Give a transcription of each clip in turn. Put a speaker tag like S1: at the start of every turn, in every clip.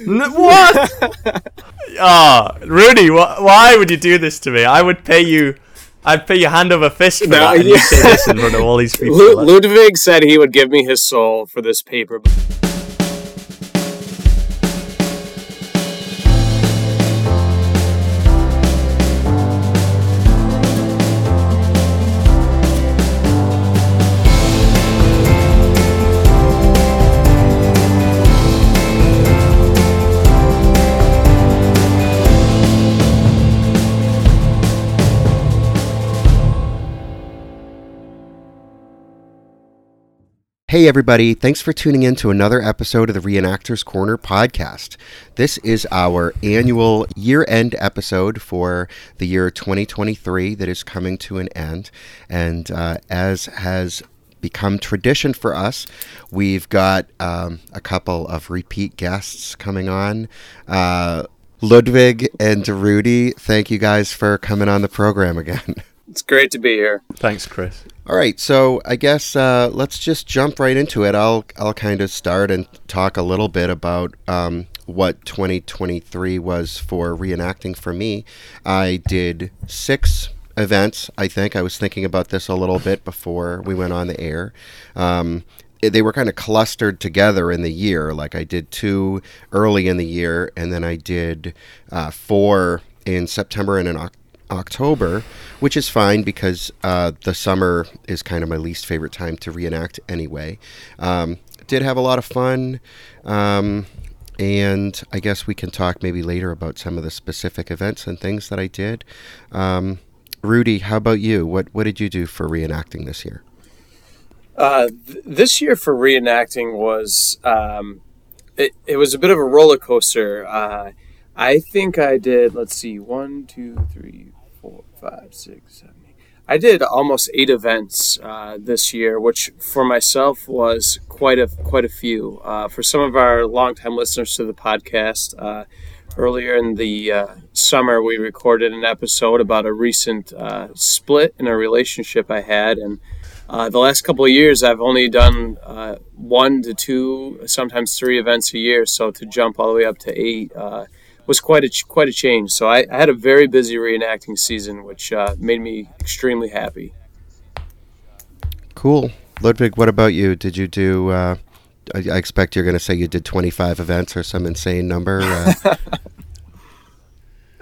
S1: N- what? Ah, Rudi, wh- why would you do this to me? I would pay you. I'd pay you hand over fist for
S2: No,
S1: that. And
S2: yeah.
S1: you say this in front of all these people.
S2: Lu- Ludwig said he would give me his soul for this paper.
S3: Hey, everybody. Thanks for tuning in to another episode of the Reenactors Corner podcast. This is our annual year end episode for the year 2023 that is coming to an end. And uh, as has become tradition for us, we've got um, a couple of repeat guests coming on. Uh, Ludwig and Rudi, thank you guys for coming on the program again.
S2: It's great to be here.
S1: Thanks, Chris.
S3: All right, so I guess uh, let's just jump right into it. I'll I'll kind of start and talk a little bit about um, what 2023 was for reenacting for me. I did six events. I think I was thinking about this a little bit before we went on the air. Um, they were kind of clustered together in the year. Like I did two early in the year, and then I did uh, four in September and in October. Which is fine because uh, the summer is kind of my least favorite time to reenact anyway. Um, did have a lot of fun, um, and I guess we can talk maybe later about some of the specific events and things that I did. Um, Rudi, how about you? What what did you do for reenacting this year?
S2: Uh, th- this year for reenacting was um, it, it was a bit of a roller coaster. Uh, I think I did. Let's see, one, two, three, four, five, six, seven. I did almost eight events uh, this year, which for myself was quite a quite a few. Uh, for some of our longtime listeners to the podcast, uh, earlier in the uh, summer we recorded an episode about a recent uh, split in a relationship I had, and uh, the last couple of years I've only done one to two, sometimes three events a year. So to jump all the way up to eight was quite a quite a change. So I, I had a very busy reenacting season, which uh, made me extremely happy.
S3: Cool, Ludwig. What about you? Did you do? Uh, I, I expect you're going to say you did 25 events or some insane number. Uh,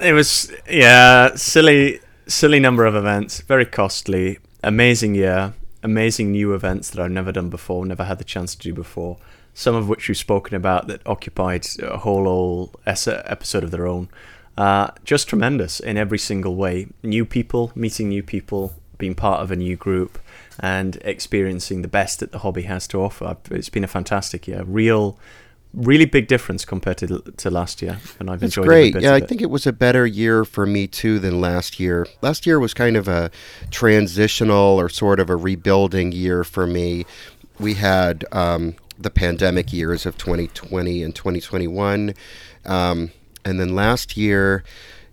S1: It was yeah, silly, silly number of events. Very costly. Amazing year. Amazing new events that I've never done before. Never had the chance to do before. Some of which we've spoken about that occupied a whole whole episode of their own. Uh, just tremendous in every single way. New people, meeting new people, being part of a new group, and experiencing the best that the hobby has to offer. It's been a fantastic year. Real, really big difference compared to to last year, and I've
S3: That's
S1: enjoyed
S3: great. Yeah, I think it was a better year for me too than last year. Last year was kind of a transitional or sort of a rebuilding year for me. We had um, the pandemic years of 2020 and 2021. Um, and then last year,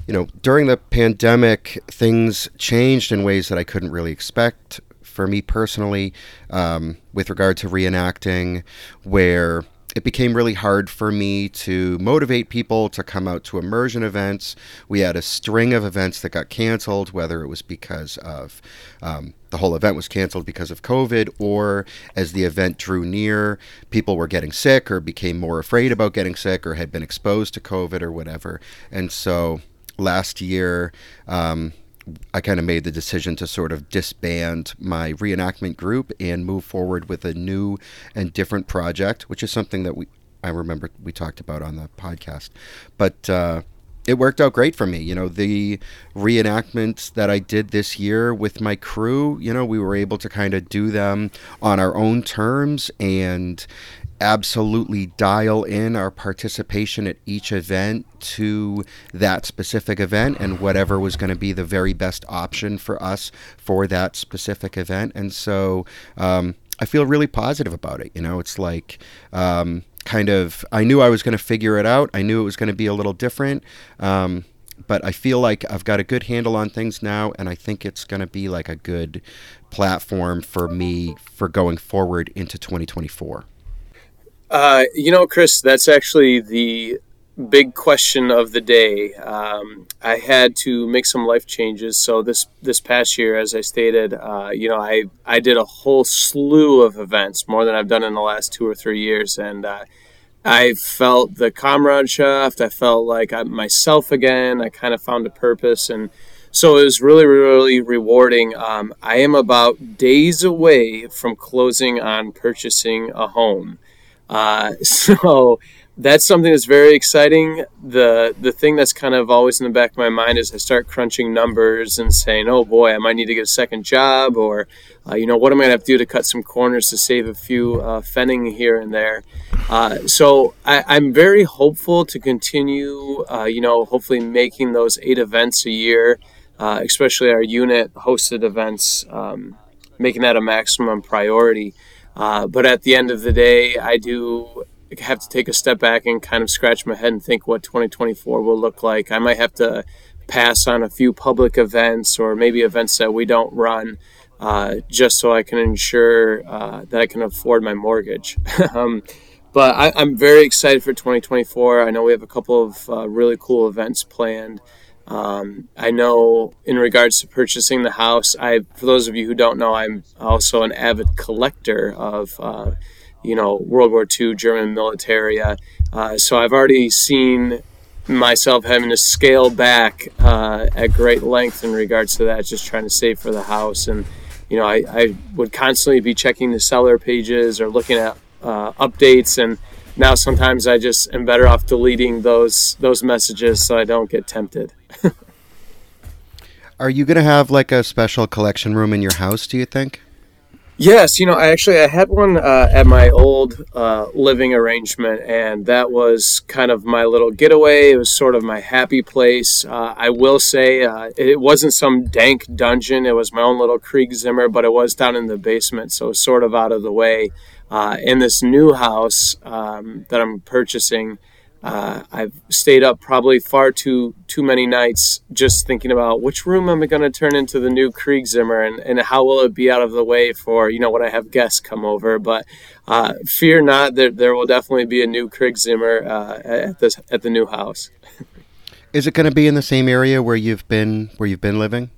S3: you know, during the pandemic, things changed in ways that I couldn't really expect for me personally um, with regard to reenacting, where it became really hard for me to motivate people to come out to immersion events. We had a string of events that got canceled, whether it was because of um, the whole event was canceled because of COVID, or as the event drew near, people were getting sick or became more afraid about getting sick or had been exposed to COVID or whatever. And so last year, um, I kind of made the decision to sort of disband my reenactment group and move forward with a new and different project, which is something that we I remember we talked about on the podcast. But uh, it worked out great for me. You know, the reenactments that I did this year with my crew, you know, we were able to kind of do them on our own terms and absolutely dial in our participation at each event to that specific event and whatever was going to be the very best option for us for that specific event. And so um, I feel really positive about it. You know, it's like um, kind of, I knew I was going to figure it out, I knew it was going to be a little different. Um, but I feel like I've got a good handle on things now, and I think it's going to be like a good platform for me for going forward into 2024.
S2: Uh, you know, Chris, that's actually the big question of the day. Um, I had to make some life changes. So this this past year, as I stated, uh, you know, I I did a whole slew of events, more than I've done in the last two or three years, and uh, I felt the comradeship. I felt like I'm myself again. I kind of found a purpose, and so it was really, really rewarding. Um, I am about days away from closing on purchasing a home. Uh, so that's something that's very exciting. The the thing that's kind of always in the back of my mind is I start crunching numbers and saying, "Oh boy, I might need to get a second job," or uh, you know, what am I going to have to do to cut some corners to save a few uh, Pfennig here and there? Uh, so I, am very hopeful to continue. Uh, you know, hopefully making those eight events a year, especially our unit hosted events, um, making that a maximum priority. Uh, but at the end of the day, I do have to take a step back and kind of scratch my head and think what 2024 will look like. I might have to pass on a few public events or maybe events that we don't run uh, just so I can ensure uh, that I can afford my mortgage. um, but I, am very excited for 2024. I know we have a couple of uh, really cool events planned. Um, I know in regards to purchasing the house, I for those of you who don't know, I'm also an avid collector of uh, you know, World War II German military. Uh, uh, so I've already seen myself having to scale back uh, at great length in regards to that, just trying to save for the house. And, you know, I, I would constantly be checking the seller pages or looking at uh, updates. And now sometimes I just am better off deleting those those messages so I don't get tempted.
S3: Are you going to have like a special collection room in your house, do you think?
S2: Yes, you know, I actually I had one uh, at my old uh, living arrangement, and that was kind of my little getaway. It was sort of my happy place. Uh, I will say uh, it wasn't some dank dungeon. It was my own little Krieg Zimmer, but it was down in the basement, so it was sort of out of the way. Uh, in this new house um, that I'm purchasing, uh, I've stayed up probably far too too many nights just thinking about which room am I going to turn into the new Kriegszimmer and, and how will it be out of the way for you know when I have guests come over. But uh, fear not, there there will definitely be a new Kriegszimmer uh, at this at the new house.
S3: Is it going to be in the same area where you've been where you've been living?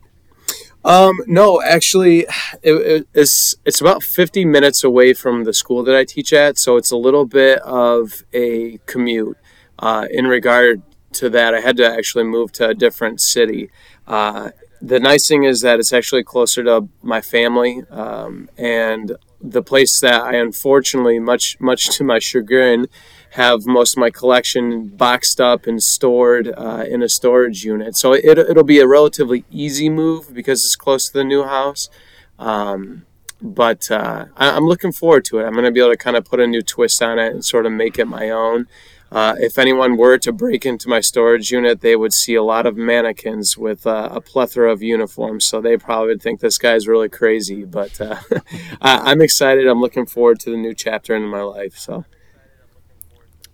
S2: Um, no, actually, it, it, it's it's about fifty minutes away from the school that I teach at, so it's a little bit of a commute uh, in regard to that, I had to actually move to a different city. Uh, the nice thing is that it's actually closer to my family um, and the place that I unfortunately, much much to my chagrin, have most of my collection boxed up and stored uh, in a storage unit. So it, it'll be a relatively easy move because it's close to the new house. Um, but uh, I, am looking forward to it. I'm going to be able to kind of put a new twist on it and sort of make it my own. Uh, if anyone were to break into my storage unit, they would see a lot of mannequins with uh, a plethora of uniforms. So they probably would think this guy's really crazy. But uh, I'm excited. I'm looking forward to the new chapter in my life. So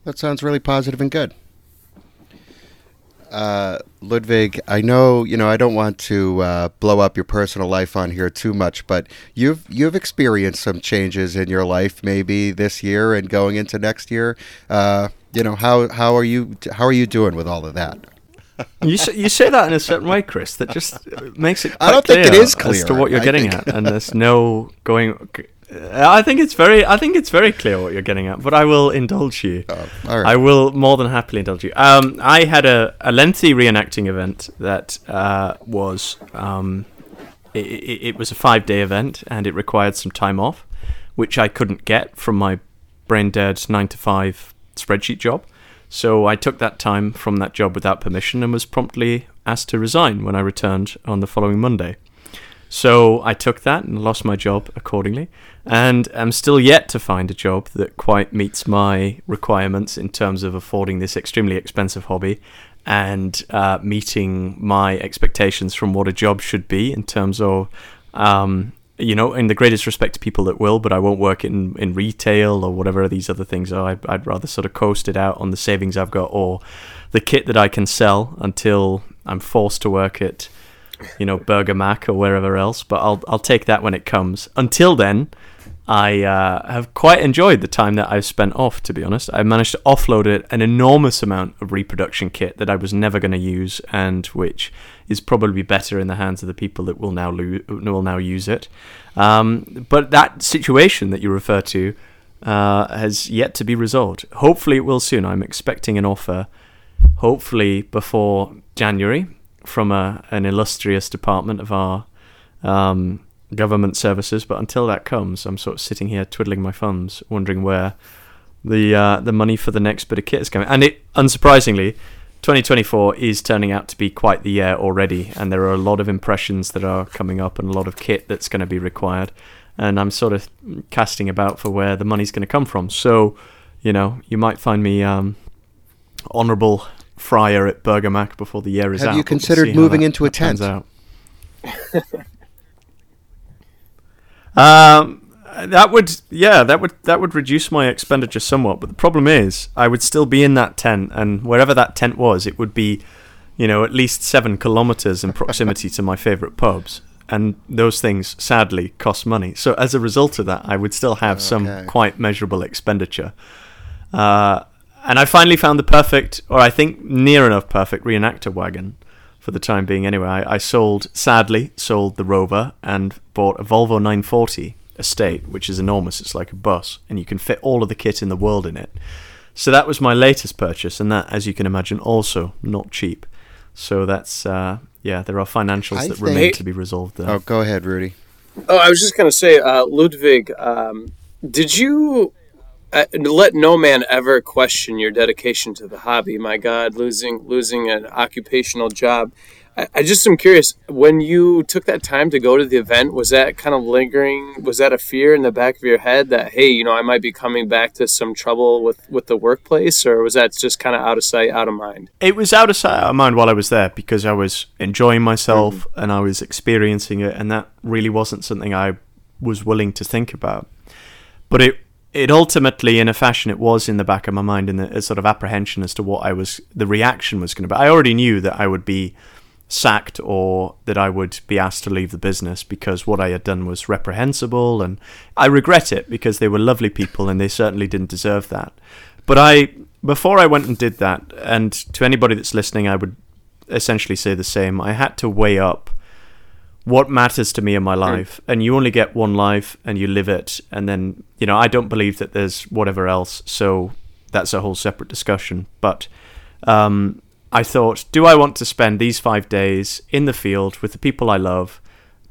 S3: that sounds really positive and good. Uh, Ludwig, I know you know I don't want to uh, blow up your personal life on here too much, but you've you've experienced some changes in your life maybe this year and going into next year. Uh, you know how how are you how are you doing with all of that?
S1: you say, you say that in a certain way, Chris. That just makes it.
S3: I don't think it is clear
S1: as to what you're I getting think... at, and there's no going. I think it's very. I think it's very clear what you're getting at, but I will indulge you. Oh, I will more than happily indulge you. Um, I had a, a lengthy reenacting event that uh, was. Um, it, it, it was a five day event, and it required some time off, which I couldn't get from my brain dead nine to five spreadsheet job. So I took that time from that job without permission and was promptly asked to resign when I returned on the following Monday. So I took that and lost my job accordingly, and am still yet to find a job that quite meets my requirements in terms of affording this extremely expensive hobby and uh, meeting my expectations from what a job should be in terms of um, you know, in the greatest respect to people that will, but I won't work in, in retail or whatever these other things are. I'd, I'd rather sort of coast it out on the savings I've got or the kit that I can sell until I'm forced to work at, you know, Burger Mac or wherever else. But I'll I'll take that when it comes. Until then, I uh, have quite enjoyed the time that I've spent off, to be honest. I managed to offload an enormous amount of reproduction kit that I was never going to use, and which is probably better in the hands of the people that will now lo- will now use it. Um, but that situation that you refer to uh, has yet to be resolved. Hopefully, it will soon. I'm expecting an offer, hopefully before January, from a, an illustrious department of our um, government services. But until that comes, I'm sort of sitting here twiddling my thumbs, wondering where the uh, the money for the next bit of kit is coming. And it, unsurprisingly, 2024 is turning out to be quite the year already, and there are a lot of impressions that are coming up and a lot of kit that's going to be required. And I'm sort of casting about for where the money's going to come from. So, you know, you might find me um, honourable friar at Burger Mac before the year is
S3: Have
S1: out.
S3: you
S1: We'll
S3: considered moving
S1: that-
S3: into a tent?
S1: out. um, that would, yeah, that would that would reduce my expenditure somewhat. But the problem is, I would still be in that tent, and wherever that tent was, it would be, you know, at least seven kilometers in proximity to my favorite pubs. And those things, sadly, cost money. So as a result of that, I would still have some
S3: Okay.
S1: quite measurable expenditure. Uh, and I finally found the perfect, or I think near enough perfect, reenactor wagon for the time being. Anyway, I, I sold, sadly, sold the Rover and bought a Volvo 940 Estate, which is enormous. It's like a bus, and you can fit all of the kit in the world in it. So that was my latest purchase, and that, as you can imagine, also not cheap. So that's uh, yeah, there are financials
S3: I
S1: that
S3: think-
S1: remain to be resolved there.
S3: Oh, go ahead, Rudi.
S2: Oh, I was just going to say, uh, Ludwig, um, did you uh, let no man ever question your dedication to the hobby? My God, losing losing an occupational job. I, I just am curious. When you took that time to go to the event, was that kind of lingering? Was that a fear in the back of your head that hey, you know, I might be coming back to some trouble with with the workplace, or was that just kind of out of sight, out of mind?
S1: it was out of sight, out of mind while I was there because I was enjoying myself and I was experiencing it, and that really wasn't something I was willing to think about. But it it ultimately, in a fashion, it was in the back of my mind in a sort of apprehension as to what I was, the reaction was going to be. I already knew that I would be sacked or that I would be asked to leave the business because what I had done was reprehensible, and I regret it because they were lovely people and they certainly didn't deserve that. But I, before I went and did that, and to anybody that's listening, I would essentially say the same. I had to weigh up what matters to me in my life, and you only get one life, and you live it, and then you know I don't believe that there's whatever else. So that's a whole separate discussion. But um, I thought, do I want to spend these five days in the field with the people I love?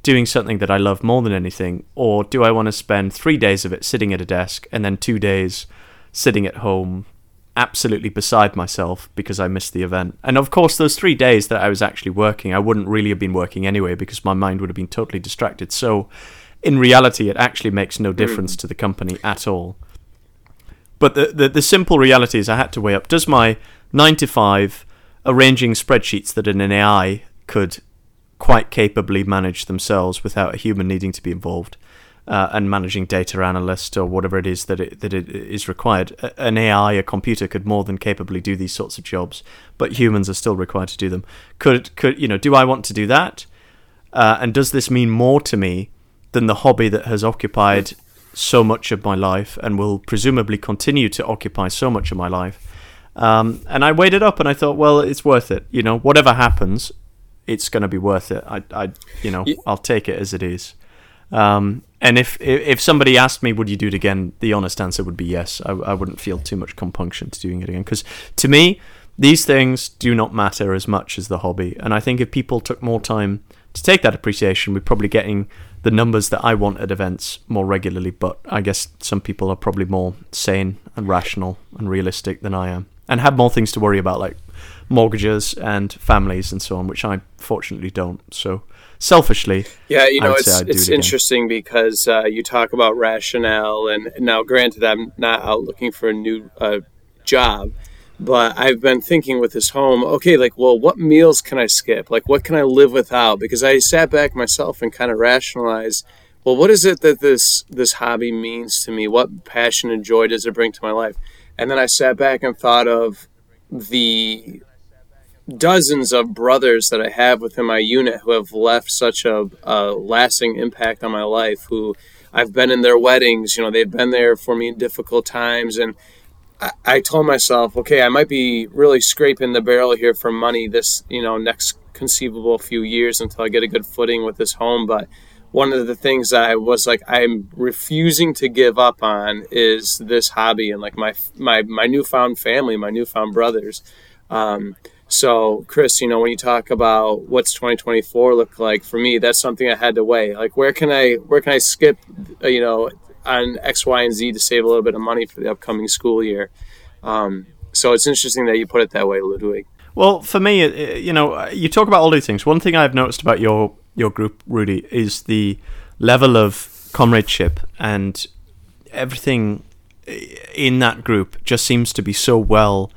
S1: Doing something that I love more than anything, or do I want to spend three days of it sitting at a desk and then two days sitting at home absolutely beside myself because I missed the event. And of course, those three days that I was actually working, I wouldn't really have been working anyway because my mind would have been totally distracted. So, in reality, it actually makes no difference mm. to the company at all. But the, the, the simple reality is I had to weigh up does my nine to five arranging spreadsheets that an AI could quite capably manage themselves without a human needing to be involved uh, and managing data analyst or whatever it is that it, that it is required. An AI, a computer, could more than capably do these sorts of jobs, but humans are still required to do them. Could could you know? Do I want to do that? Uh, and does this mean more to me than the hobby that has occupied so much of my life and will presumably continue to occupy so much of my life? Um, and I weighed it up, and I thought, well, it's worth it. You know, whatever happens, it's going to be worth it. I, I, you know, I'll take it as it is. Um, and if, if somebody asked me, would you do it again? The honest answer would be yes. I, I wouldn't feel too much compunction to doing it again because to me, these things do not matter as much as the hobby. And I think if people took more time to take that appreciation, we're probably getting the numbers that I want at events more regularly. But I guess some people are probably more sane and rational and realistic than I am, and have more things to worry about, like mortgages and families and so on, which I fortunately don't. So selfishly,
S2: Yeah, you know, it's
S1: say I'd do
S2: it's
S1: it
S2: interesting because uh, you talk about rationale, and now, granted, I'm not out looking for a new uh, job, but I've been thinking with this home, okay, like, well, what meals can I skip? Like, what can I live without? Because I sat back myself and kind of rationalized, well, what is it that this this hobby means to me? What passion and joy does it bring to my life? And then I sat back and thought of the dozens of brothers that I have within my unit who have left such a, a lasting impact on my life. Who I've been in their weddings. You know, they've been there for me in difficult times, and I, I told myself, okay, I might be really scraping the barrel here for money this you know next conceivable few years until I get a good footing with this home, but one of the things that I was like I'm refusing to give up on is this hobby and like my my my newfound family, my newfound brothers. Um, so, Chris, you know, when you talk about what's 2024 look like for me, that's something I had to weigh. Like, where can I where can I skip, uh, you know, on X, Y, and Z to save a little bit of money for the upcoming school year? Um, so it's interesting that you put it that way, Ludwig.
S1: Well, for me, you know, you talk about all these things. One thing I've noticed about your your group, Rudi, is the level of comradeship and everything in that group just seems to be so well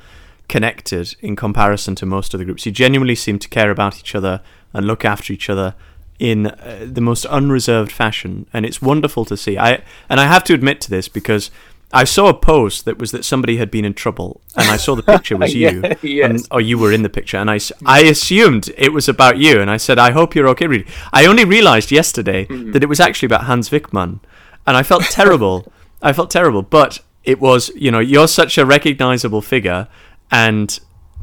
S1: connected in comparison to most of the groups. You genuinely seem to care about each other and look after each other in uh, the most unreserved fashion, and it's wonderful to see. I and I have to admit to this because I saw a post that was that somebody had been in trouble, and I saw the picture was you,
S2: yeah, yes.
S1: and, or you were in the picture, and I, I assumed it was about you, and I said, I hope you're okay, Rudi. I only realised yesterday mm-hmm. that it was actually about Hans Wickman, and I felt terrible. I felt terrible, but it was, you know, you're such a recognisable figure, and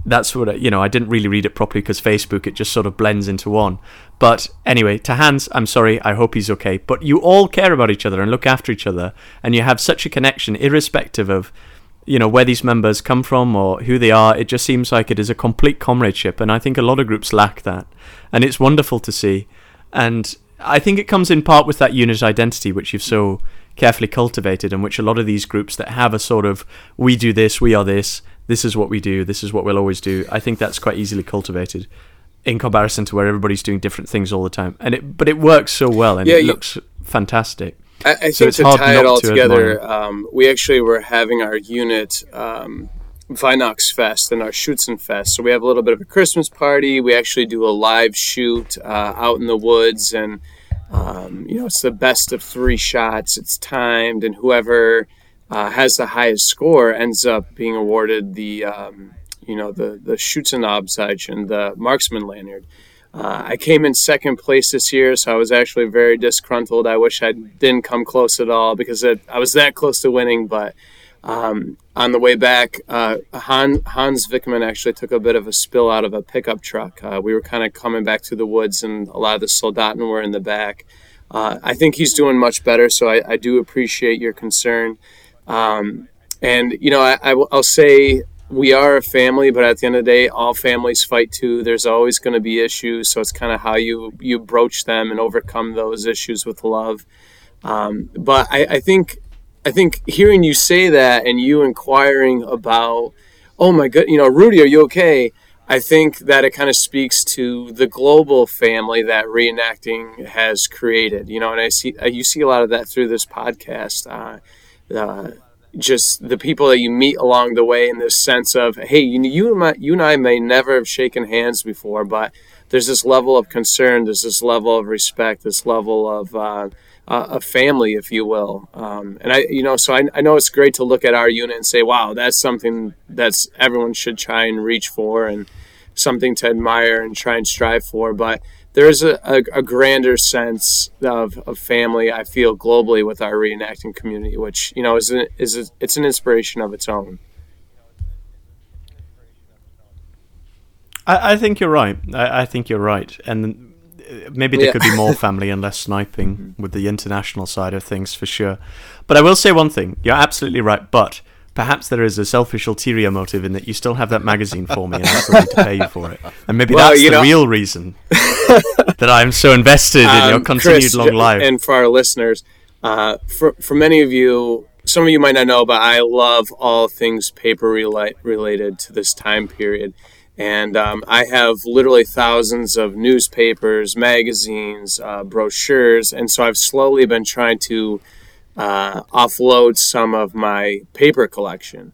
S1: that's what I, you know. I didn't really read it properly because Facebook it just sort of blends into one. But anyway, to Hans, I'm sorry. I hope he's okay. But you all care about each other and look after each other, and you have such a connection, irrespective of you know where these members come from or who they are. It just seems like it is a complete comradeship, and I think a lot of groups lack that, and it's wonderful to see. And I think it comes in part with that unit identity, which you've so carefully cultivated, and which a lot of these groups that have a sort of we do this, we are this, this is what we do, this is what we'll always do. I think that's quite easily cultivated in comparison to where everybody's doing different things all the time. And it, but it works so well and yeah, it you, looks fantastic.
S2: I, I so think to tie it all to together, um, we actually were having our unit um, Weihnachtsfest and our Schützenfest. So we have a little bit of a Christmas party. We actually do a live shoot uh, out in the woods, and um, you know it's the best of three shots. It's timed, and whoever uh, has the highest score ends up being awarded the um, you know the the Schützenabzeichen, the marksman lanyard. Uh, I came in second place this year, so I was actually very disgruntled. I wish I didn't come close at all because it, I was that close to winning. But um, on the way back, uh, Han, Hans Wickman actually took a bit of a spill out of a pickup truck. Uh, we were kind of coming back through the woods, and a lot of the Soldaten were in the back. Uh, I think he's doing much better, so I, I do appreciate your concern. Um, and you know, I, I, will say we are a family, but at the end of the day, all families fight too. There's always going to be issues, so it's kind of how you you broach them and overcome those issues with love. Um, but I, I think I think hearing you say that and you inquiring about, oh my god, you know, Rudi, are you okay? I think that it kind of speaks to the global family that reenacting has created. You know, and I see you see a lot of that through this podcast. Uh, uh, just the people that you meet along the way in this sense of hey you you, you and I may never have shaken hands before but there's this level of concern there's this level of respect this level of uh, uh, a family if you will. Um, and I you know so I, I know it's great to look at our unit and say wow that's something that's everyone should try and reach for and something to admire and try and strive for but there's a, a, a, grander sense of, of family I feel globally with our reenacting community, which you know is an, is a, it's an inspiration of its own.
S1: I, I think you're right. I, I, think you're right, and maybe there yeah. could be more family and less sniping mm-hmm. with the international side of things for sure. But I will say one thing: you're absolutely right. But perhaps there is a selfish ulterior motive in that you still have that magazine for me and I still need to pay you for it. And maybe well, that's the know, real reason that I'm so invested um, in your um, continued Chris, long life.
S2: And for our listeners, uh, for, for many of you, some of you might not know, but I love all things paper related to this time period. And um, I have literally thousands of newspapers, magazines, uh, brochures. And so I've slowly been trying to uh, offload some of my paper collection.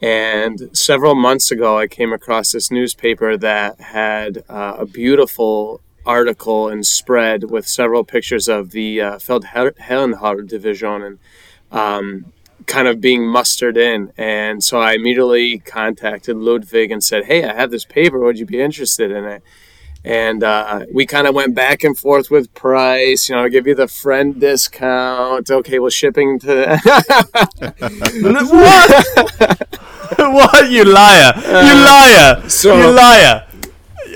S2: And several months ago, I came across this newspaper that had uh, a beautiful article and spread with several pictures of the uh, Feldherrenhalle Division and um, kind of being mustered in. And so I immediately contacted Ludwig and said, Hey, I have this paper. Would you be interested in it? And uh, we kind of went back and forth with price. You know, give you the friend discount. Okay, well, shipping to
S1: what? what you liar! You liar!
S2: so-
S1: you liar!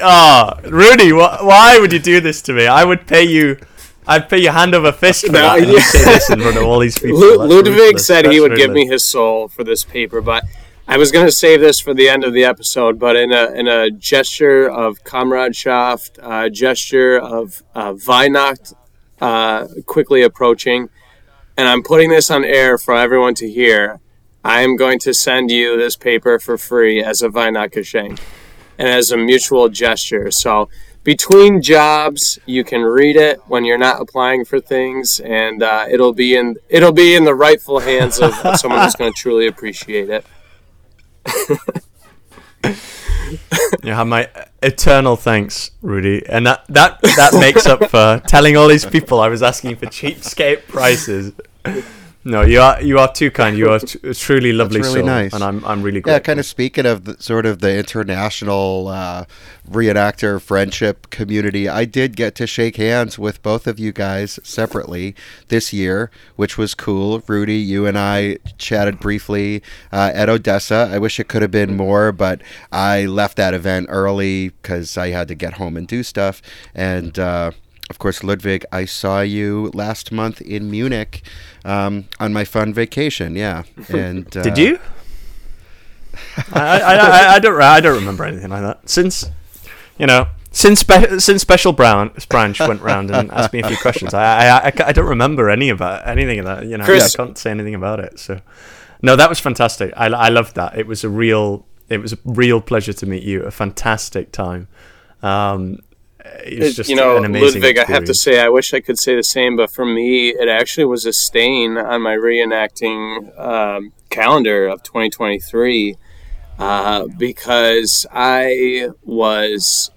S1: Ah, Rudi, wh- why would you do this to me? I would pay you. I'd pay you hand over fist for
S2: No,
S1: that.
S2: Yeah.
S1: you say this in front of all these people. That's
S2: Ludwig
S1: ruthless.
S2: said he
S1: That's
S2: would give me his soul for this paper, but I was going to save this for the end of the episode. But in a in a gesture of comradeship, uh, gesture of uh, Weihnacht uh, quickly approaching, and I'm putting this on air for everyone to hear. I am going to send you this paper for free as a Weihnacht geschenk and as a mutual gesture. So between jobs, you can read it when you're not applying for things, and uh, it'll be in it'll be in the rightful hands of, of someone who's going to truly appreciate it.
S1: You have my eternal thanks, Rudi, and that that that makes up for telling all these people I was asking for cheapskate prices. No, you are you are too kind. You are t- truly lovely
S3: really
S1: soul,
S3: nice.
S1: and I'm I'm really
S3: Yeah, kind of speaking of the, sort of the international uh, reenactor friendship community, I did get to shake hands with both of you guys separately this year, which was cool. Rudi, you and I chatted briefly uh, at Odessa. I wish it could have been more, but I left that event early because I had to get home and do stuff. And uh, of course, Ludwig, I saw you last month in Munich um, on my fun vacation. Yeah, and uh,
S1: Did you? I, I, I, I don't I don't remember anything like that since you know since spe- since Special Brown Branch went round and asked me a few questions. I I, I, I don't remember any about anything of that. You know,
S2: Chris-
S1: I can't say anything about it. So no, that was fantastic. I I loved that. It was a real it was a real pleasure to meet you. A fantastic time. Um,
S2: you know,
S1: an amazing
S2: Ludwig, I have to say, I wish I could say the same, but for me, it actually was a stain on my reenacting um, calendar of 2023 uh, because I was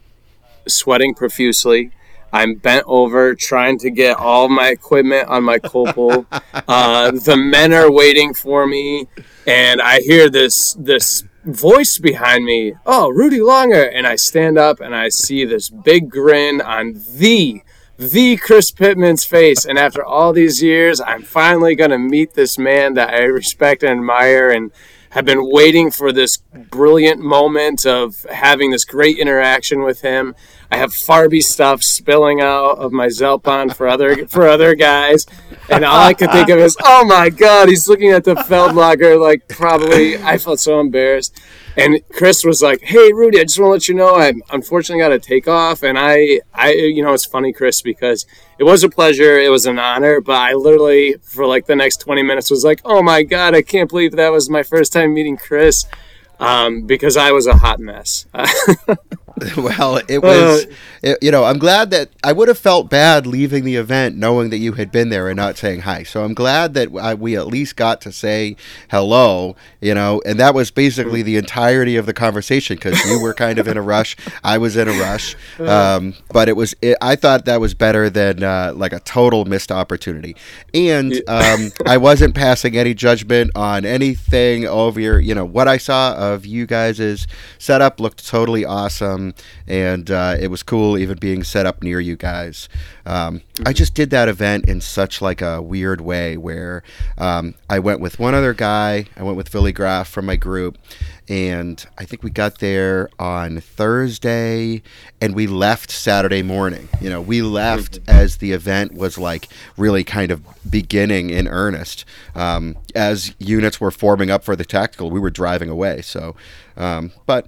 S2: sweating profusely. I'm bent over trying to get all my equipment on my Koppel. Uh, the men are waiting for me, and I hear this this voice behind me. Oh, Rudi Lange! And I stand up and I see this big grin on the the Chris Pittman's face. And after all these years, I'm finally gonna meet this man that I respect and admire and have been waiting for this brilliant moment of having this great interaction with him. I have Farby stuff spilling out of my Zeltbahn for other for other guys, and all I could think of is, "Oh my God, he's looking at the Feldlager like probably." I felt so embarrassed, and Chris was like, "Hey, Rudi, I just want to let you know I unfortunately got to take off." And I, I, you know, it's funny, Chris, because it was a pleasure, it was an honor, but I literally for like the next twenty minutes was like, "Oh my God, I can't believe that was my first time meeting Chris." Um, because I was a hot mess.
S3: well, it was,
S2: Uh,
S3: it- you know, I'm glad that I would have felt bad leaving the event knowing that you had been there and not saying hi. So I'm glad that I, we at least got to say hello, you know, and that was basically the entirety of the conversation because you were kind of in a rush. I was in a rush. Um, but it was, it, I thought that was better than uh, like a total missed opportunity. And um, I wasn't passing any judgment on anything over your, you know, what I saw of you guys' setup looked totally awesome. And uh, it was cool even being set up near you guys. Um, I just did that event in such like a weird way where um, I went with one other guy. I went with Billy Graff from my group. And I think we got there on Thursday and we left Saturday morning. You know, we left as the event was like really kind of beginning in earnest. Um, as units were forming up for the tactical, we were driving away. So, um, but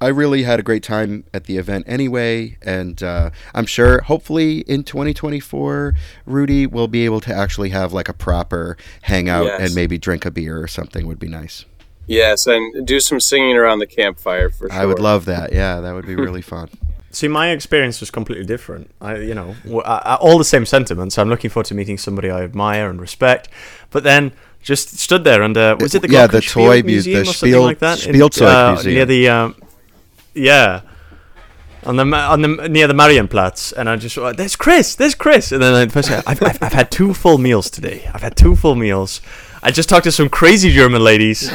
S3: I really had a great time at the event anyway, and uh, I'm sure, hopefully, in 2024, Rudi will be able to actually have like a proper hangout
S2: Yes.
S3: and maybe drink a beer or something would be nice.
S2: yes, and do some singing around the campfire for sure.
S3: I would love that. Yeah, that would be really fun.
S1: See, my experience was completely different. I, you know, w- I- I- all the same sentiments. I'm looking forward to meeting somebody I admire and respect, but then just stood there under was it the
S3: Yeah, the toy muse-
S1: museum
S3: the
S1: or something
S3: Spiel-
S1: like that in-
S3: Spielzeug
S1: uh,
S3: museum.
S1: near the um, yeah. On the on the near the Marienplatz, and I just uh, there's Chris, there's Chris, and then first I've, I've, I've had two full meals today. I've had two full meals. I just talked to some crazy German ladies.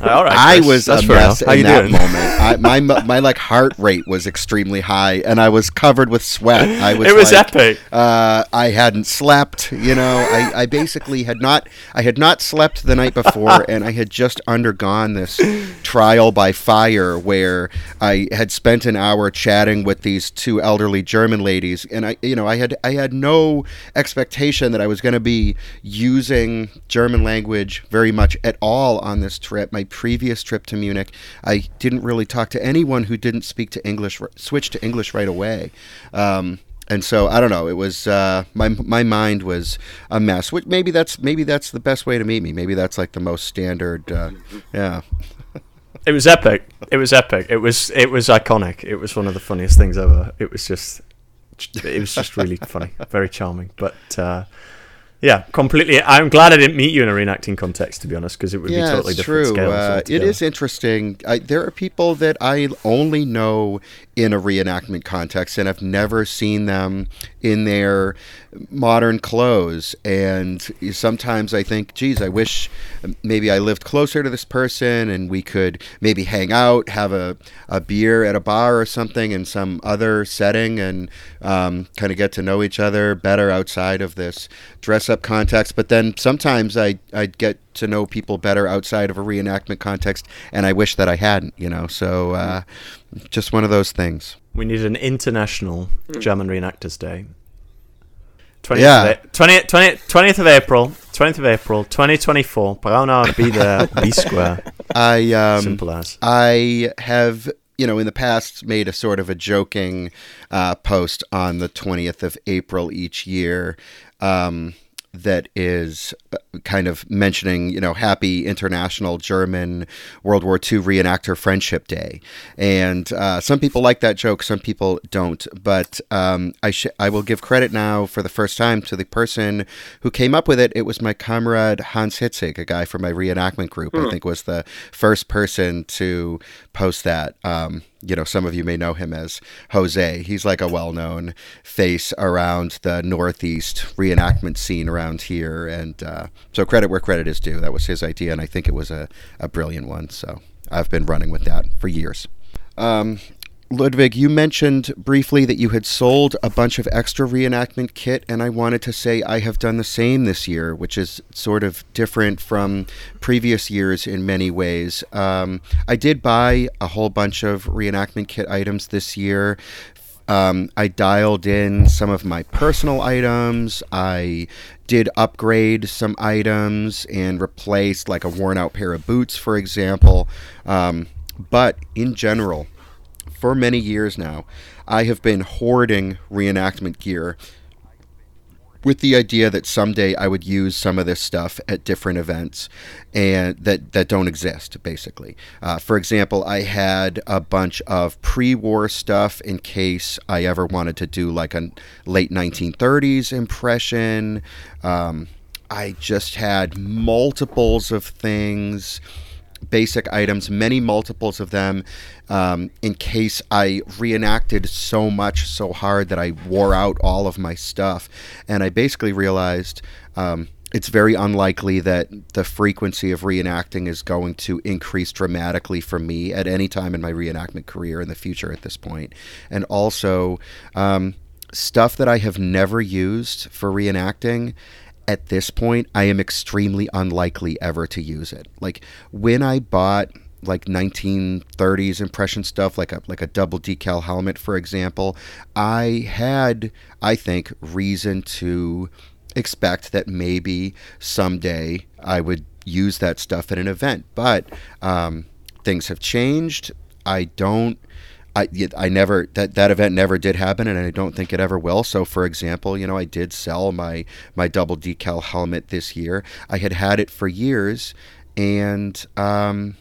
S1: All right,
S3: I
S1: Chris,
S3: was
S1: that's
S3: a mess. In that
S1: doing?
S3: moment. I, my my like heart rate was extremely high, and I was covered with sweat. I was.
S1: It was
S3: like,
S1: epic.
S3: Uh, I hadn't slept. You know, I, I basically had not. I had not slept the night before, and I had just undergone this trial by fire where I had spent an hour chatting with these two elderly German ladies, and I, you know, I had I had no expectation that I was going to be using German language very much at all on this trip. My previous trip to Munich, I didn't really talk to anyone who didn't speak to English, switch to English right away. Um, and so I don't know. It was uh, my my mind was a mess. Which maybe that's maybe that's the best way to meet me. Maybe that's like the most standard. Uh, yeah.
S1: It was epic. It was epic. It was it was iconic. It was one of the funniest things ever. It was just it was just really funny, very charming. But uh, yeah, completely. I'm glad I didn't meet you in a reenacting context, to be honest, because it would
S3: yeah,
S1: be totally different
S3: true.
S1: scales.
S3: Uh, it is interesting. I, there are people that I only know in a reenactment context, and I've never seen them in their modern clothes. And sometimes I think, geez, I wish maybe I lived closer to this person, and we could maybe hang out, have a, a beer at a bar or something in some other setting, and um, kind of get to know each other better outside of this dress up context. But then sometimes I I get to know people better outside of a reenactment context, and I wish that I hadn't, you know. So uh, just one of those things.
S1: We need an international German reenactors day. 20th,
S3: Yeah.
S1: of, A- 20, 20, 20th of April, 20th of April, 2024. Braunau, be there, be square.
S3: I um,
S1: Simple as.
S3: I have, you know, in the past made a sort of a joking uh, post on the 20th of April each year um, that is uh, kind of mentioning, you know, Happy International German World War II Reenactor Friendship Day. And uh, some people like that joke, some people don't. But um, I, sh- I will give credit now for the first time to the person who came up with it. It was my comrade Hans Hitzig, a guy from my reenactment group, I think was the first person to post that. Um, you know, some of you may know him as Jose. He's like a well known face around the Northeast reenactment scene around here. And uh, so, credit where credit is due. That was his idea, and I think it was a, a brilliant one. So, I've been running with that for years. Um, Ludwig, you mentioned briefly that you had sold a bunch of extra reenactment kit, and I wanted to say I have done the same this year, which is sort of different from previous years in many ways. Um, I did buy a whole bunch of reenactment kit items this year. Um, I dialed in some of my personal items. I did upgrade some items and replaced like a worn out pair of boots, for example. Um, but in general, for many years now, I have been hoarding reenactment gear with the idea that someday I would use some of this stuff at different events and that, that don't exist, basically. Uh, for example, I had a bunch of pre war stuff in case I ever wanted to do like a late 1930s impression. Um, I just had multiples of things basic items, many multiples of them, um, in case I reenacted so much so hard that I wore out all of my stuff. And I basically realized um, it's very unlikely that the frequency of reenacting is going to increase dramatically for me at any time in my reenactment career in the future at this point. And also, um, stuff that I have never used for reenacting at this point, I am extremely unlikely ever to use it. Like when I bought like 1930s impression stuff, like a like a double decal helmet, for example, I had, I think, reason to expect that maybe someday I would use that stuff at an event. But um, things have changed. I don't. I, I never that that event never did happen and I don't think it ever will. So for example, you know, I did sell my my double decal helmet this year. I had had it for years and um,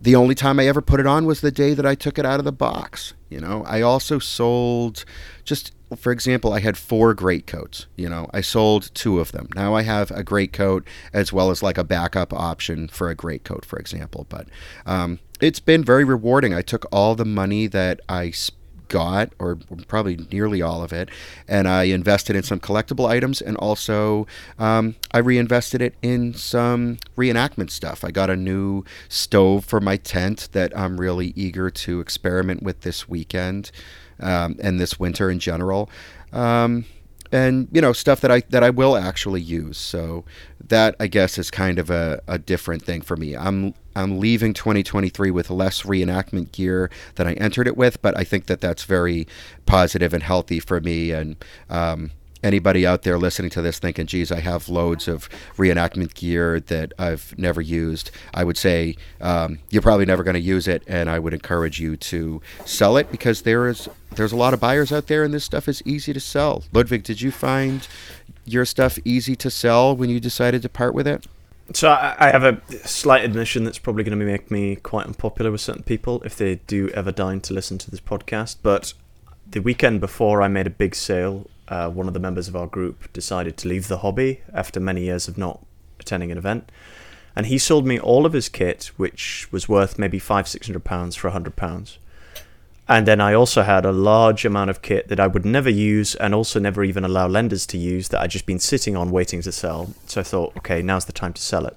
S3: the only time I ever put it on was the day that I took it out of the box. You know, I also sold just for example, I had four great coats. You know, I sold two of them. Now I have a great coat as well as like a backup option for a great coat, for example. But um, it's been very rewarding. I took all the money that I got, or probably nearly all of it, and I invested in some collectible items, and also um, I reinvested it in some reenactment stuff. I got a new stove for my tent that I'm really eager to experiment with this weekend um, and this winter in general. Um, and you know stuff that I that I will actually use. So that I guess is kind of a, a different thing for me. I'm I'm leaving 2023 with less reenactment gear than I entered it with, but I think that that's very positive and healthy for me. And um, anybody out there listening to this thinking, geez, I have loads of reenactment gear that I've never used, I would say um, you're probably never going to use it, and I would encourage you to sell it because there is there's a lot of buyers out there, and this stuff is easy to sell. Ludwig, did you find your stuff easy to sell when you decided to part with it?
S1: So I have a slight admission that's probably going to make me quite unpopular with certain people if they do ever deign to listen to this podcast. But the weekend before I made a big sale uh, one of the members of our group decided to leave the hobby after many years of not attending an event. And he sold me all of his kit, which was worth maybe five, six hundred pounds for a hundred pounds. And then I also had a large amount of kit that I would never use and also never even allow lenders to use that I'd just been sitting on waiting to sell. So I thought, okay, now's the time to sell it.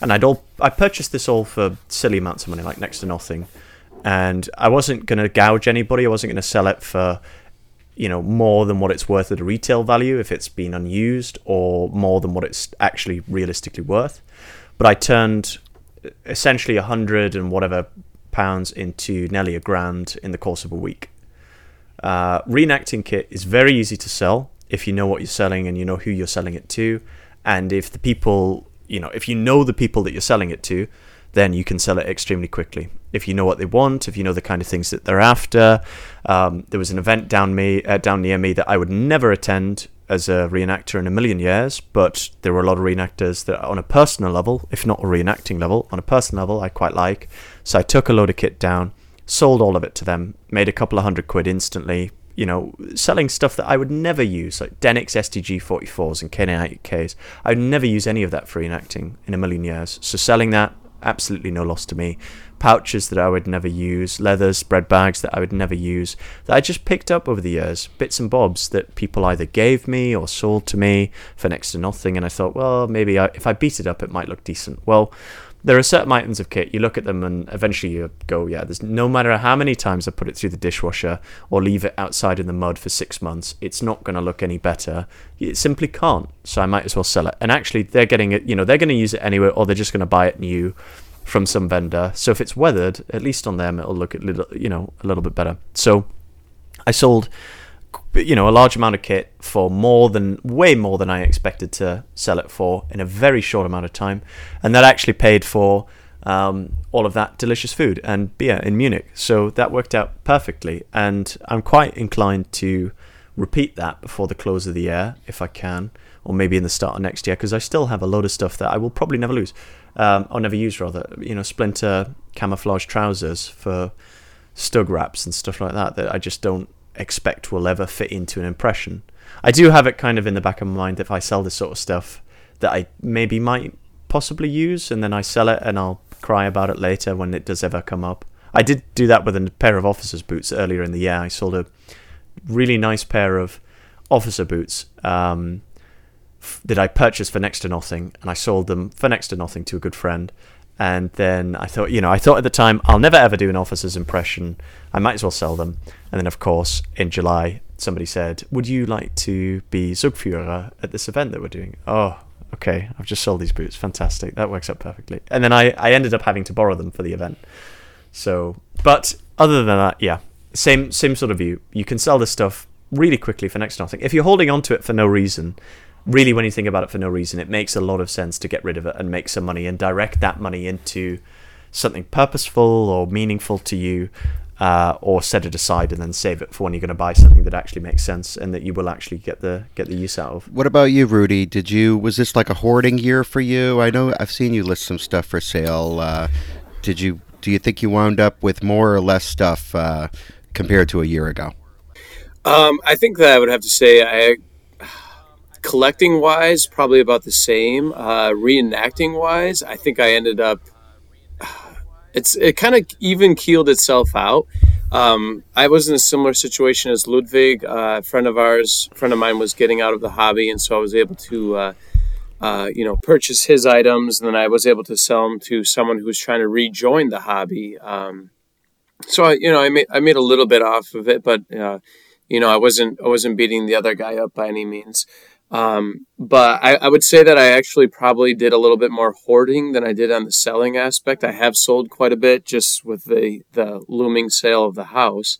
S1: And I'd all I purchased this all for silly amounts of money, like next to nothing. And I wasn't going to gouge anybody. I wasn't going to sell it for you know more than what it's worth at a retail value if it's been unused or more than what it's actually realistically worth. But i turned essentially a hundred and whatever pounds into nearly a grand in the course of a week. Uh, reenacting kit is very easy to sell if you know what you're selling and you know who you're selling it to. And if the people you know if you know the people that you're selling it to then you can sell it extremely quickly. If you know what they want, if you know the kind of things that they're after. Um, there was an event down me uh, down near me that I would never attend as a reenactor in a million years, but there were a lot of reenactors that, on a personal level, if not a reenacting level, on a personal level, I quite like. So I took a load of kit down, sold all of it to them, made a couple of hundred quid instantly. You know, selling stuff that I would never use, like Denix STG 44s and K98Ks. I would never use any of that for reenacting in a million years. So selling that, absolutely no loss to me. Pouches that I would never use, leathers, bread bags that I would never use, that I just picked up over the years, bits and bobs that people either gave me or sold to me for next to nothing. And I thought, well, maybe I, if I beat it up, it might look decent. Well, there are certain items of kit you look at them and eventually you go yeah there's no matter how many times i put it through the dishwasher or leave it outside in the mud for six months it's not going to look any better it simply can't so i might as well sell it and actually they're getting it you know they're going to use it anyway or they're just going to buy it new from some vendor. So if it's weathered at least on them it'll look a little you know a little bit better. So i sold you know a large amount of kit for more than way more than I expected to sell it for in a very short amount of time, and that actually paid for um, all of that delicious food and beer in Munich. So that worked out perfectly, and I'm quite inclined to repeat that before the close of the year if I can, or maybe in the start of next year because I still have a load of stuff that I will probably never lose, um, or never use rather. You know, splinter camouflage trousers for stug wraps and stuff like that that I just don't expect will ever fit into an impression. I do have it kind of in the back of my mind if I sell this sort of stuff that I maybe might possibly use and then I sell it and I'll cry about it later when it does ever come up. I did do that with a pair of officer's boots earlier in the year. I sold a really nice pair of officer boots um, f- that I purchased for next to nothing and I sold them for next to nothing to a good friend. And then I thought, you know, I thought at the time, I'll never ever do an officer's impression. I might as well sell them. And then, of course, in July, somebody said, Would you like to be Zugführer at this event that we're doing? Oh, okay. I've just sold these boots. Fantastic. That works out perfectly. And then I, I ended up having to borrow them for the event. So, but other than that, yeah, same same sort of view. You can sell this stuff really quickly for next to nothing. If you're holding on to it for no reason, really, when you think about it for no reason, it makes a lot of sense to get rid of it and make some money and direct that money into something purposeful or meaningful to you, uh, or set it aside and then save it for when you're going to buy something that actually makes sense and that you will actually get the get the use out of.
S3: What about you, Rudi? Did you was this like a hoarding year for you? I know I've seen you list some stuff for sale. Uh, did you do you think you wound up with more or less stuff uh, compared to a year ago?
S2: Um, I think that I would have to say I collecting wise, probably about the same. Uh, reenacting wise, I think I ended up. It's it kind of even keeled itself out. um, I was in a similar situation as Ludwig. Uh, a friend of ours, friend of mine, was getting out of the hobby, and so I was able to, uh, uh, you know, purchase his items, and then I was able to sell them to someone who was trying to rejoin the hobby. Um, so I, you know, I made I made a little bit off of it, but uh, you know, I wasn't I wasn't beating the other guy up by any means. Um, but I, I, would say that I actually probably did a little bit more hoarding than I did on the selling aspect. I have sold quite a bit just with the, the looming sale of the house.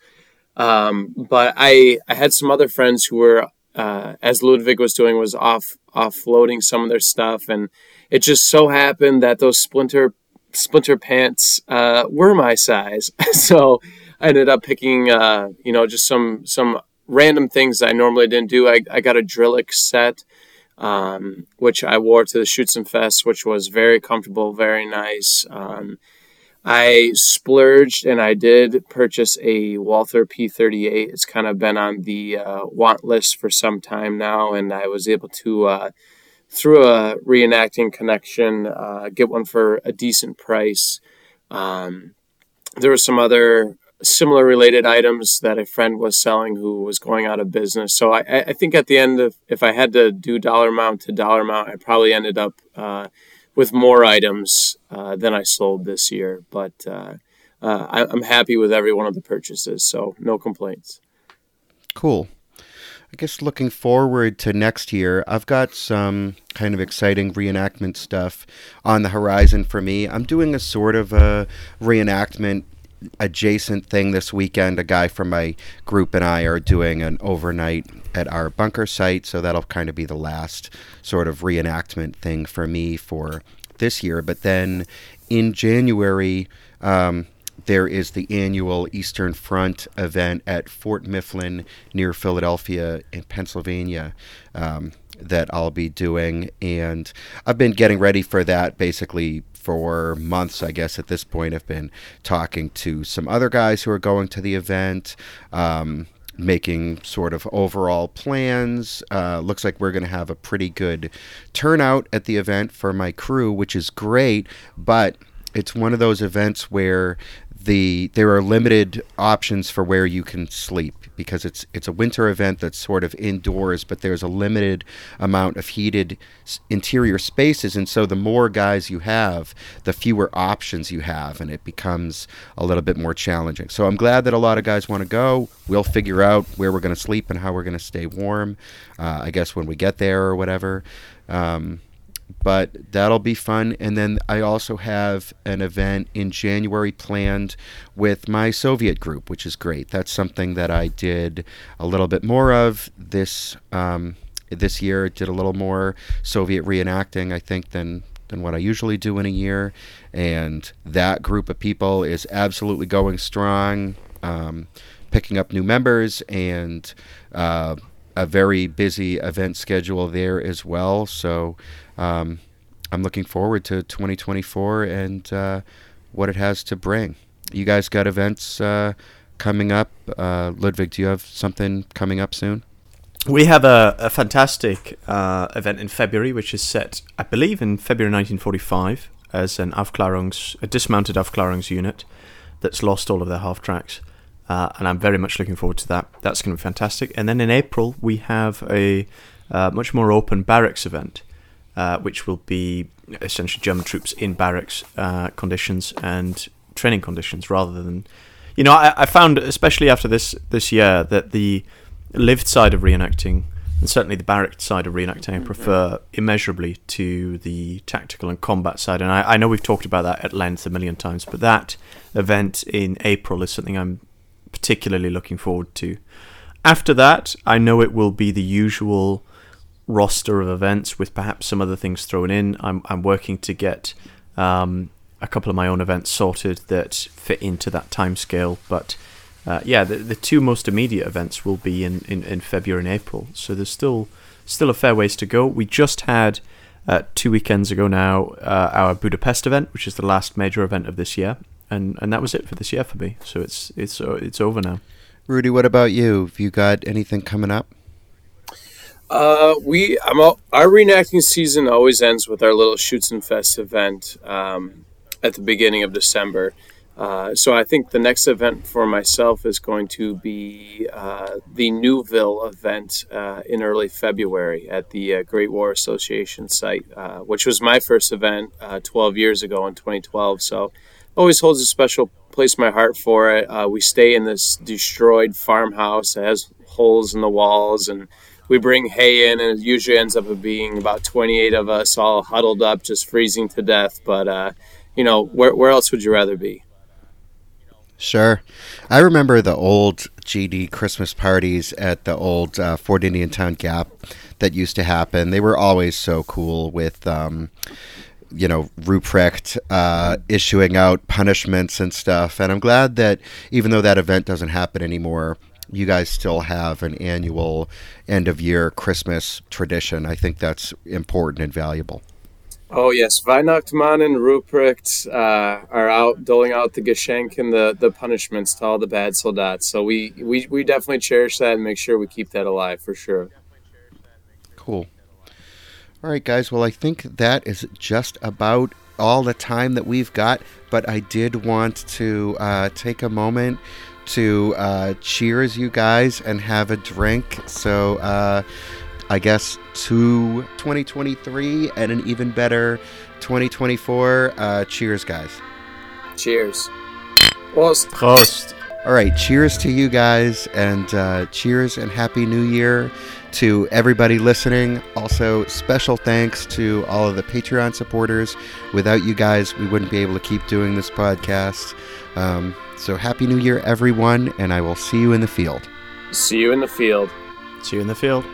S2: Um, but I, I had some other friends who were, uh, as Ludwig was doing, was off offloading some of their stuff, and it just so happened that those splinter splinter pants uh, were my size. so I ended up picking, uh, you know, just some some random things I normally didn't do. I, I got a Drillich set, um, which I wore to the Schützenfest, which was very comfortable, very nice. Um, I splurged and I did purchase a Walther P38. It's kind of been on the uh, want list for some time now, and I was able to, uh, through a reenacting connection, uh, get one for a decent price. Um, there were some other similar related items that a friend was selling who was going out of business. So I, I think at the end of, if I had to do dollar amount to dollar amount, I probably ended up uh, with more items uh, than I sold this year. But uh, uh I, I'm happy with every one of the purchases, so no complaints.
S3: Cool. I guess looking forward to next year, I've got some kind of exciting reenactment stuff on the horizon for me. I'm doing a sort of a reenactment adjacent thing this weekend. A guy from my group and I are doing an overnight at our bunker site, so that'll kind of be the last sort of reenactment thing for me for this year. But then in January, um, there is the annual Eastern Front event at Fort Mifflin near Philadelphia in Pennsylvania. Um, that I'll be doing, and I've been getting ready for that basically for months, I guess, at this point, I've been talking to some other guys who are going to the event. Um, making sort of overall plans. Uh, looks like we're going to have a pretty good turnout at the event for my crew, which is great. But it's one of those events where the there are limited options for where you can sleep because it's it's a winter event that's sort of indoors but there's a limited amount of heated interior spaces. And so the more guys you have the fewer options you have and it becomes a little bit more challenging. So i'm glad that a lot of guys want to go. We'll figure out where we're going to sleep and how we're going to stay warm uh, i guess when we get there or whatever. Um, but that'll be fun. And then I also have an event in January planned with my Soviet group, which is great. That's something that I did a little bit more of this um, this year. Did a little more Soviet reenacting, I think, than than what I usually do in a year. And that group of people is absolutely going strong, um, picking up new members and. Uh, a very busy event schedule there as well. So um, I'm looking forward to 2024 and uh, what it has to bring. You guys got events uh, coming up. Uh, Ludwig, do you have something coming up soon?
S1: We have a, a fantastic uh, event in February, which is set, I believe, in February 1945 as an Aufklärungs, a dismounted Aufklärungs unit that's lost all of their half tracks. Uh, and I'm very much looking forward to that. That's going to be fantastic. And then in April, we have a uh, much more open barracks event, uh, which will be essentially German troops in barracks uh, conditions and training conditions rather than. You know, I, I, found, especially after this, this year, that the lived side of reenacting, and certainly the barrack side of reenacting, I prefer immeasurably to the tactical and combat side. And I, I know we've talked about that at length a million times, but that event in April is something I'm particularly looking forward to. After that, I know it will be the usual roster of events with perhaps some other things thrown in. I'm, I'm working to get um, a couple of my own events sorted that fit into that time scale. But uh, yeah, the, the two most immediate events will be in, in, in February and April. So there's still still a fair ways to go. We just had uh, two weekends ago now uh, our Budapest event, which is the last major event of this year, and and that was it for this year for me. So it's it's uh, it's over now.
S3: Rudi, what about you? Have you got anything coming up?
S2: Uh, we I'm all, our reenacting season always ends with our little Schützenfest event um, at the beginning of December. Uh, so I think the next event for myself is going to be uh, the Newville event uh, in early February at the uh, Great War Association site, uh, which was my first event uh, 12 years ago in 2012. So always holds a special place in my heart for it. we stay in this destroyed farmhouse. It has holes in the walls and we bring hay in, and it usually ends up being about 28 of us all huddled up, just freezing to death. But, you know, where, where else would you rather be?
S3: Sure. I remember the old GD Christmas parties at the old uh, Fort Indiantown Gap that used to happen. They were always so cool with, um, you know, Ruprecht uh, issuing out punishments and stuff. And I'm glad that even though that event doesn't happen anymore, you guys still have an annual end of year Christmas tradition. I think that's important and valuable.
S2: Oh yes, Weihnachtsmann and Ruprecht uh, are out doling out the Geschenk and the, the punishments to all the bad soldats. So we, we we definitely cherish that and make sure we keep that alive for sure.
S3: Cool. All right, guys. Well, I think that is just about all the time that we've got. But I did want to uh, take a moment to uh, cheers you guys and have a drink. So uh, I guess, to 2023 and an even better 2024. Uh, cheers, guys.
S2: Cheers. Prost.
S1: Prost.
S3: All right, cheers to you guys, and uh, cheers and happy new year to everybody listening. Also, special thanks to all of the Patreon supporters. Without you guys, we wouldn't be able to keep doing this podcast. Um, so, happy new year, everyone, and I will see you in the field.
S2: See you in the field.
S1: See you in the field.